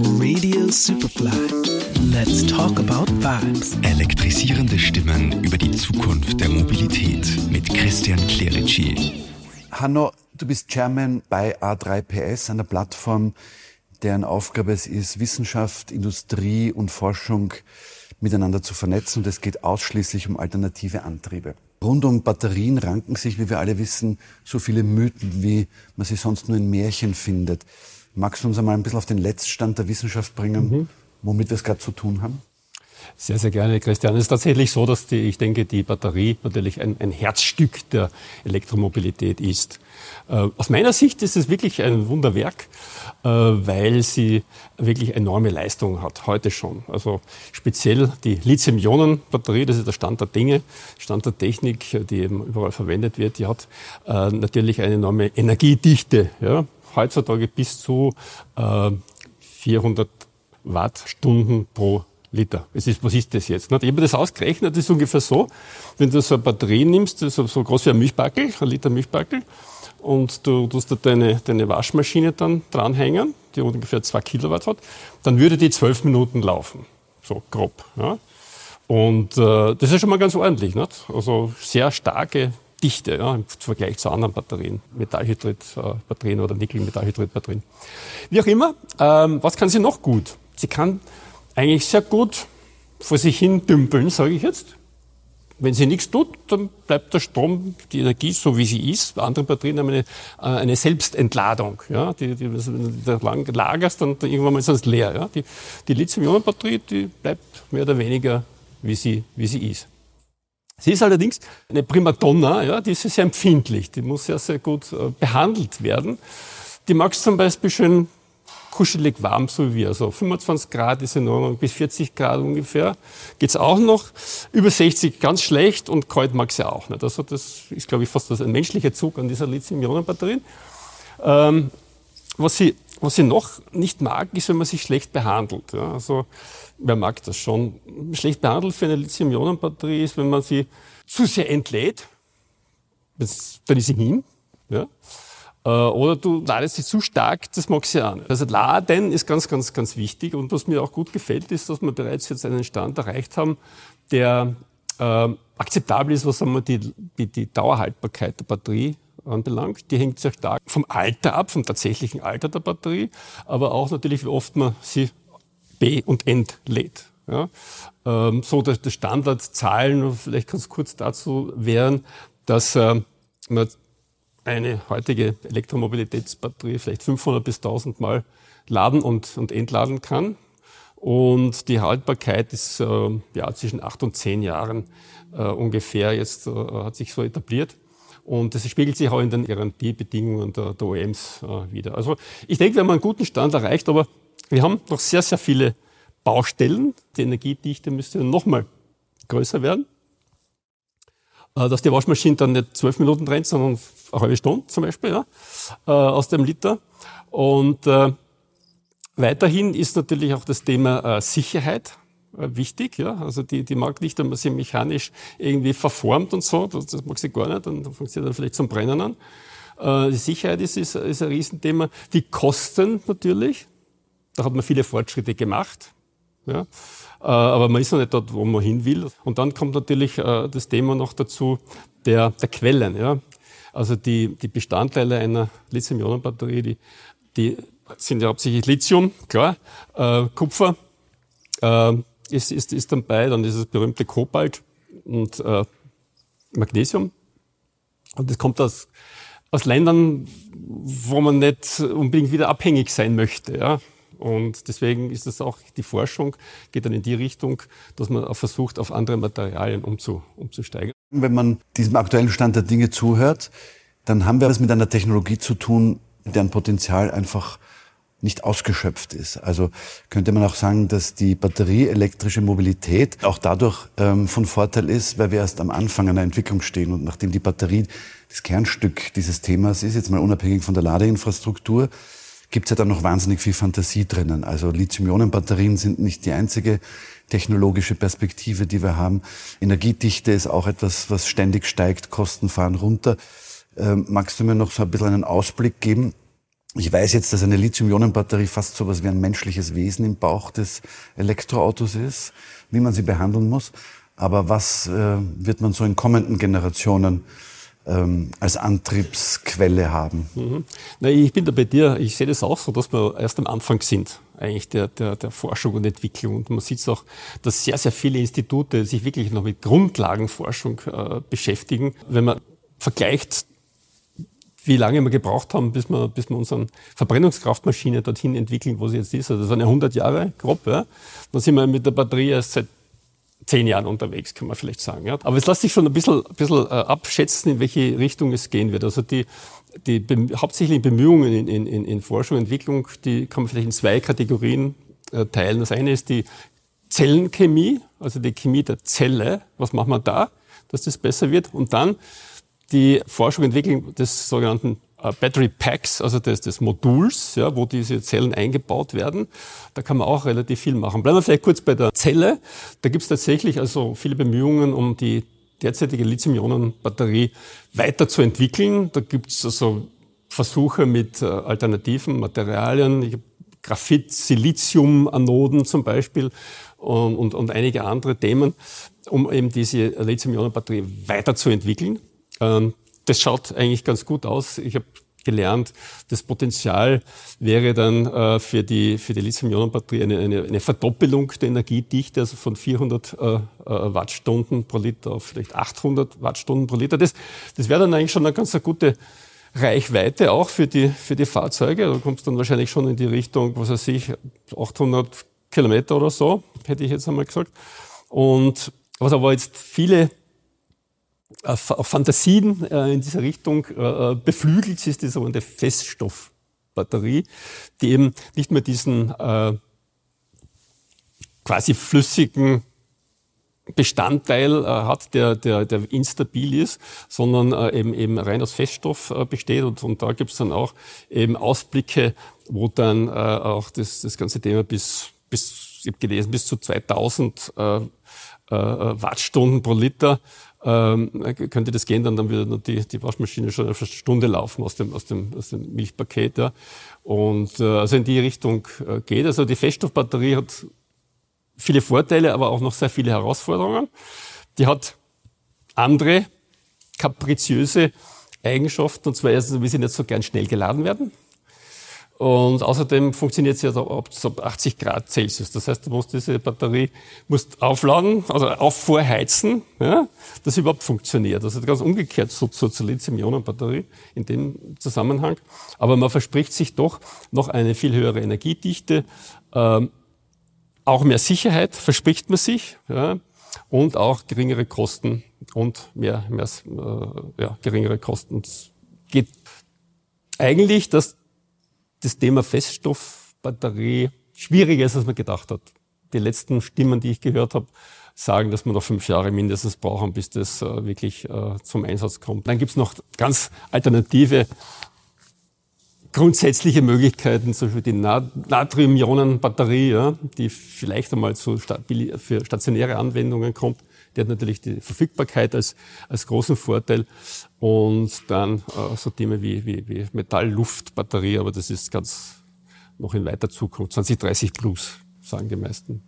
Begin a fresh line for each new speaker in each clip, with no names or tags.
Radio Superfly. Let's talk about vibes.
Elektrisierende Stimmen über die Zukunft der Mobilität mit Christian Clerici.
Hanno, du bist Chairman bei A3PS, einer Plattform, deren Aufgabe es ist, Wissenschaft, Industrie und Forschung miteinander zu vernetzen. Und es geht ausschließlich um alternative Antriebe. Rund um Batterien ranken sich, wie wir alle wissen, so viele Mythen, wie man sie sonst nur in Märchen findet. Magst du uns einmal ein bisschen auf den Letztstand der Wissenschaft bringen, mhm. womit wir es gerade zu tun haben?
Sehr, sehr gerne, Christian. Es ist tatsächlich so, dass die, ich denke, die Batterie natürlich ein, ein Herzstück der Elektromobilität ist. Äh, aus meiner Sicht ist es wirklich ein Wunderwerk, äh, weil sie wirklich enorme Leistung hat, heute schon. Also speziell die Lithium-Ionen-Batterie, das ist der Stand der Dinge, Stand der Technik, die eben überall verwendet wird, die hat äh, natürlich eine enorme Energiedichte. Ja? Heutzutage bis zu äh, 400 Wattstunden pro Liter. Es ist, was ist das jetzt? Ich habe das ausgerechnet, das ist ungefähr so, wenn du so eine Batterie nimmst, so, so groß wie ein Milchbackel, ein Liter Milchbackel, und du tust da deine, deine Waschmaschine dann dranhängen, die ungefähr zwei Kilowatt hat, dann würde die zwölf Minuten laufen. So grob. Ja. Und äh, das ist schon mal ganz ordentlich. Nicht? Also sehr starke Dichte ja, im Vergleich zu anderen Batterien, Metallhydrid-Batterien oder Nickel-Metallhydrid-Batterien. Wie auch immer, ähm, was kann sie noch gut? Sie kann eigentlich sehr gut vor sich hin dümpeln, sage ich jetzt. Wenn sie nichts tut, dann bleibt der Strom, die Energie so wie sie ist. Andere Batterien haben eine, äh, eine Selbstentladung. Ja? Die, die, wenn du lang lagerst, dann irgendwann mal ist das leer. Ja? Die, die Lithium-Ionen-Batterie, die bleibt mehr oder weniger wie sie, wie sie ist. Sie ist allerdings eine Primadonna, ja, die ist sehr empfindlich, die muss sehr, sehr gut äh, behandelt werden. Die mag es zum Beispiel schön kuschelig warm, so wie wir. Also 25 Grad ist in Ordnung, bis 40 Grad ungefähr geht's auch noch. Über 60 ganz schlecht und kalt mag sie auch nicht. Also das ist, glaube ich, fast ein menschlicher Zug an dieser Lithium-Ionen-Batterien. Ähm, was, sie, was sie noch nicht mag, ist, wenn man sich schlecht behandelt. Ja. Also wer mag das schon? Schlecht behandelt für eine Lithium-Ionen-Batterie ist, wenn man sie zu sehr entlädt, dann ist sie hin. Ja. Äh, oder du ladest sie zu stark, das mag sie nicht. Also Laden ist ganz, ganz, ganz wichtig. Und was mir auch gut gefällt, ist, dass wir bereits jetzt einen Stand erreicht haben, der äh, akzeptabel ist, was die, die, die Dauerhaltbarkeit der Batterie anbelangt. Die hängt sehr stark vom Alter ab, vom tatsächlichen Alter der Batterie, aber auch natürlich, wie oft man sie be- und entlädt. Ja? Ähm, so, dass die Standardzahlen, vielleicht ganz kurz dazu wären, dass äh, man eine heutige Elektromobilitätsbatterie vielleicht 500 bis 1000 Mal laden und, und entladen kann. Und die Haltbarkeit ist äh, ja, zwischen acht und zehn Jahren äh, ungefähr jetzt äh, hat sich so etabliert. Und das spiegelt sich auch in den Garantiebedingungen der, der OEMs äh, wieder. Also ich denke, wir haben einen guten Stand erreicht, aber wir haben noch sehr, sehr viele Baustellen. Die Energiedichte müsste noch mal größer werden. Äh, dass die Waschmaschine dann nicht zwölf Minuten rennt, sondern eine halbe Stunde zum Beispiel ja, äh, aus dem Liter. Und äh, weiterhin ist natürlich auch das Thema äh, Sicherheit wichtig. Ja? Also die, die mag nicht, wenn man sie mechanisch irgendwie verformt und so, das, das mag sie gar nicht, dann fängt sie dann vielleicht zum Brennen an. Äh, die Sicherheit ist, ist, ist ein Riesenthema. Die Kosten natürlich, da hat man viele Fortschritte gemacht. Ja? Äh, aber man ist noch nicht dort, wo man hin will. Und dann kommt natürlich äh, das Thema noch dazu der, der Quellen. Ja? Also die, die Bestandteile einer Lithium-Ionen-Batterie, die, die sind ja hauptsächlich Lithium, klar, äh, Kupfer äh, ist, ist, ist dabei, dann dieses berühmte Kobalt und äh, Magnesium. Und das kommt aus, aus Ländern, wo man nicht unbedingt wieder abhängig sein möchte. Ja? Und deswegen ist es auch, die Forschung geht dann in die Richtung, dass man auch versucht, auf andere Materialien umzu, umzusteigen.
Wenn man diesem aktuellen Stand der Dinge zuhört, dann haben wir es mit einer Technologie zu tun, deren Potenzial einfach nicht ausgeschöpft ist. Also könnte man auch sagen, dass die batterieelektrische Mobilität auch dadurch ähm, von Vorteil ist, weil wir erst am Anfang einer Entwicklung stehen und nachdem die Batterie das Kernstück dieses Themas ist, jetzt mal unabhängig von der Ladeinfrastruktur, gibt es ja dann noch wahnsinnig viel Fantasie drinnen. Also Lithium-Ionen-Batterien sind nicht die einzige technologische Perspektive, die wir haben. Energiedichte ist auch etwas, was ständig steigt, Kosten fahren runter. Ähm, magst du mir noch so ein bisschen einen Ausblick geben, Ich weiß jetzt, dass eine Lithium-Ionen-Batterie fast so etwas wie ein menschliches Wesen im Bauch des Elektroautos ist, wie man sie behandeln muss. Aber was äh, wird man so in kommenden Generationen ähm, als Antriebsquelle haben?
Mhm. Na, ich bin da bei dir. Ich sehe das auch so, dass wir erst am Anfang sind, eigentlich der, der, der Forschung und Entwicklung. Und man sieht auch, dass sehr, sehr viele Institute sich wirklich noch mit Grundlagenforschung äh, beschäftigen. Wenn man vergleicht wie lange wir gebraucht haben, bis wir, bis wir unsere Verbrennungskraftmaschine dorthin entwickeln, wo sie jetzt ist. Also das waren ja 100 Jahre grob. Ja. Dann sind wir mit der Batterie erst seit zehn Jahren unterwegs, kann man vielleicht sagen. Ja. Aber es lässt sich schon ein bisschen, ein bisschen äh, abschätzen, in welche Richtung es gehen wird. Also die, die hauptsächlichen Bemühungen in, in, in Forschung und Entwicklung, die kann man vielleicht in zwei Kategorien äh, teilen. Das eine ist die Zellenchemie, also die Chemie der Zelle. Was machen wir da, dass das besser wird? Und dann die Forschung und Entwicklung des sogenannten äh, Battery Packs, also des, des Moduls, ja, wo diese Zellen eingebaut werden. Da kann man auch relativ viel machen. Bleiben wir vielleicht kurz bei der Zelle. Da gibt es tatsächlich also viele Bemühungen, um die derzeitige Lithium-Ionen-Batterie weiterzuentwickeln. Da gibt es also Versuche mit äh, alternativen Materialien, Graphit, Silizium-Anoden zum Beispiel und, und, und einige andere Themen, um eben diese Lithium-Ionen-Batterie weiterzuentwickeln. Ähm, das schaut eigentlich ganz gut aus. Ich habe gelernt, das Potenzial wäre dann äh, für die, für die Lithium-Ionen-Batterie eine, eine, eine, Verdoppelung der Energiedichte, also von 400 äh, äh, Wattstunden pro Liter auf vielleicht 800 Wattstunden pro Liter. Das, das wäre dann eigentlich schon eine ganz eine gute Reichweite auch für die, für die Fahrzeuge. Da kommt es dann wahrscheinlich schon in die Richtung, was weiß ich, 800 Kilometer oder so, hätte ich jetzt einmal gesagt. Und was aber jetzt viele Fantasien äh, in dieser Richtung äh, beflügelt, ist die sogenannte Feststoffbatterie, die eben nicht mehr diesen äh, quasi flüssigen Bestandteil hat, der, der, der instabil ist, sondern eben, eben rein aus Feststoff besteht. Und, und da gibt es dann auch eben Ausblicke, wo dann auch das, das ganze Thema bis, bis ich habe gelesen, bis zu 2000 äh, Wattstunden pro Liter ähm, könnte das gehen, dann, dann würde die, die Waschmaschine schon eine Stunde laufen aus dem, aus dem, aus dem Milchpaket. Ja. Und äh, also in die Richtung äh, geht. Also die Feststoffbatterie hat viele Vorteile, aber auch noch sehr viele Herausforderungen. Die hat andere kapriziöse Eigenschaften, und zwar erstens, wie sie nicht so gern schnell geladen werden. Und außerdem funktioniert sie ja ab, ab 80 Grad Celsius. Das heißt, du musst diese Batterie musst aufladen, also aufvorheizen, ja, dass sie überhaupt funktioniert. Also ganz umgekehrt so zur, zur Lithium-Ionen-Batterie in dem Zusammenhang. Aber man verspricht sich doch noch eine viel höhere Energiedichte, ähm, auch mehr Sicherheit verspricht man sich, ja, und auch geringere Kosten und mehr, mehr äh, ja, geringere Kosten. Es geht eigentlich, dass das Thema Feststoffbatterie schwieriger ist, als man gedacht hat. Die letzten Stimmen, die ich gehört habe, sagen, dass wir noch fünf Jahre mindestens brauchen, bis das äh, wirklich äh, zum Einsatz kommt. Dann gibt's noch ganz alternative grundsätzliche Möglichkeiten, zum Beispiel die Natrium-Ionen-Batterie, ja, die vielleicht einmal zu für stationäre Anwendungen kommt. Die hat natürlich die Verfügbarkeit als, als großen Vorteil. Und dann äh, so Themen wie, wie, wie Metall-Luft-Batterie, aber das ist ganz noch in weiter Zukunft. 2030 plus, sagen die meisten.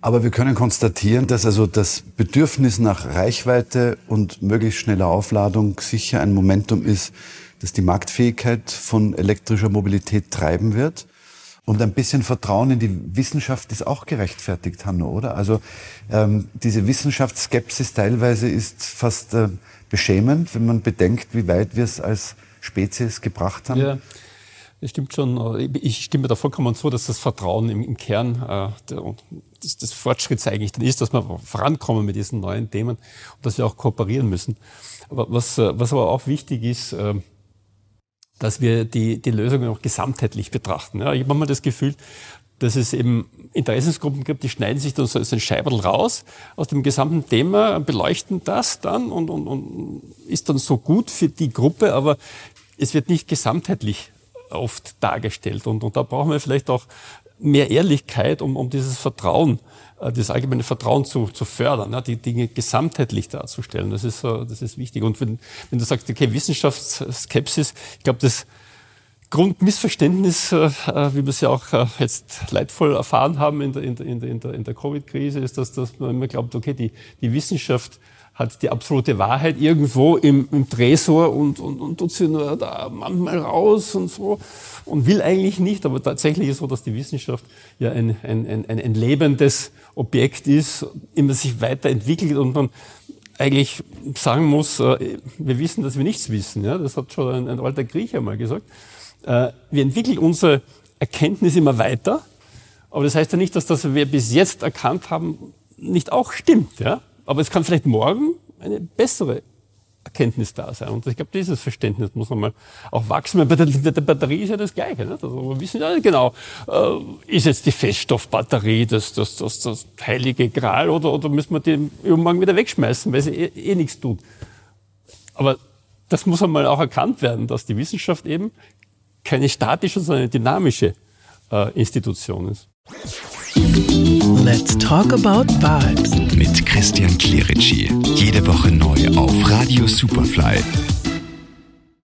Aber wir können konstatieren, dass also das Bedürfnis nach Reichweite und möglichst schneller Aufladung sicher ein Momentum ist, das die Marktfähigkeit von elektrischer Mobilität treiben wird. Und ein bisschen Vertrauen in die Wissenschaft ist auch gerechtfertigt, Hanno, oder? Also ähm, diese Wissenschaftsskepsis teilweise ist fast äh, beschämend, wenn man bedenkt, wie weit wir es als Spezies gebracht haben. Ja.
Das stimmt schon. Ich stimme da vollkommen zu, dass das Vertrauen im, im Kern äh, des, des Fortschritts eigentlich dann ist, dass wir vorankommen mit diesen neuen Themen und dass wir auch kooperieren müssen. Aber was, äh, was aber auch wichtig ist, äh, dass wir die, die Lösungen auch gesamtheitlich betrachten. Ja, ich habe manchmal das Gefühl, dass es eben Interessensgruppen gibt, die schneiden sich dann so ein Scheiberl raus aus dem gesamten Thema, beleuchten das dann und, und, und ist dann so gut für die Gruppe, aber es wird nicht gesamtheitlich oft dargestellt. Und, und da brauchen wir vielleicht auch mehr Ehrlichkeit, um, um dieses Vertrauen äh, das allgemeine Vertrauen zu, zu fördern, die Dinge gesamtheitlich darzustellen. Das ist, das ist wichtig. Und wenn, wenn du sagst, okay, Wissenschaftsskepsis, ich glaube, das Grundmissverständnis, äh, wie wir es ja auch äh, jetzt leidvoll erfahren haben in der, in der, in der, in der Covid-Krise, ist, dass, dass man immer glaubt, okay, die, die Wissenschaft hat die absolute Wahrheit irgendwo im, im Tresor und, und, und tut sie nur da manchmal raus und so und will eigentlich nicht. Aber tatsächlich ist es so, dass die Wissenschaft ja ein, ein, ein, ein lebendes Objekt ist, immer sich weiterentwickelt und man eigentlich sagen muss, äh, wir wissen, dass wir nichts wissen. Ja? Das hat schon ein, ein alter Grieche mal gesagt. Äh, wir entwickeln unsere Erkenntnis immer weiter, aber das heißt ja nicht, dass das, was wir bis jetzt erkannt haben, nicht auch stimmt. Ja? Aber es kann vielleicht morgen eine bessere Erkenntnis da sein. Und ich glaube, dieses Verständnis muss man mal auch wachsen. Bei der, der Batterie ist ja das Gleiche. Nicht? Also wir wissen ja genau, äh, ist jetzt die Feststoffbatterie das, das, das, das heilige Gral oder, oder müssen wir die übermorgen wieder wegschmeißen, weil sie eh, eh nichts tut. Aber das muss einmal auch erkannt werden, dass die Wissenschaft eben keine statische, sondern eine dynamische äh, Institution ist.
Let's talk about vibes.
Mit Christian Clerici. Jede Woche neu auf Radio Superfly.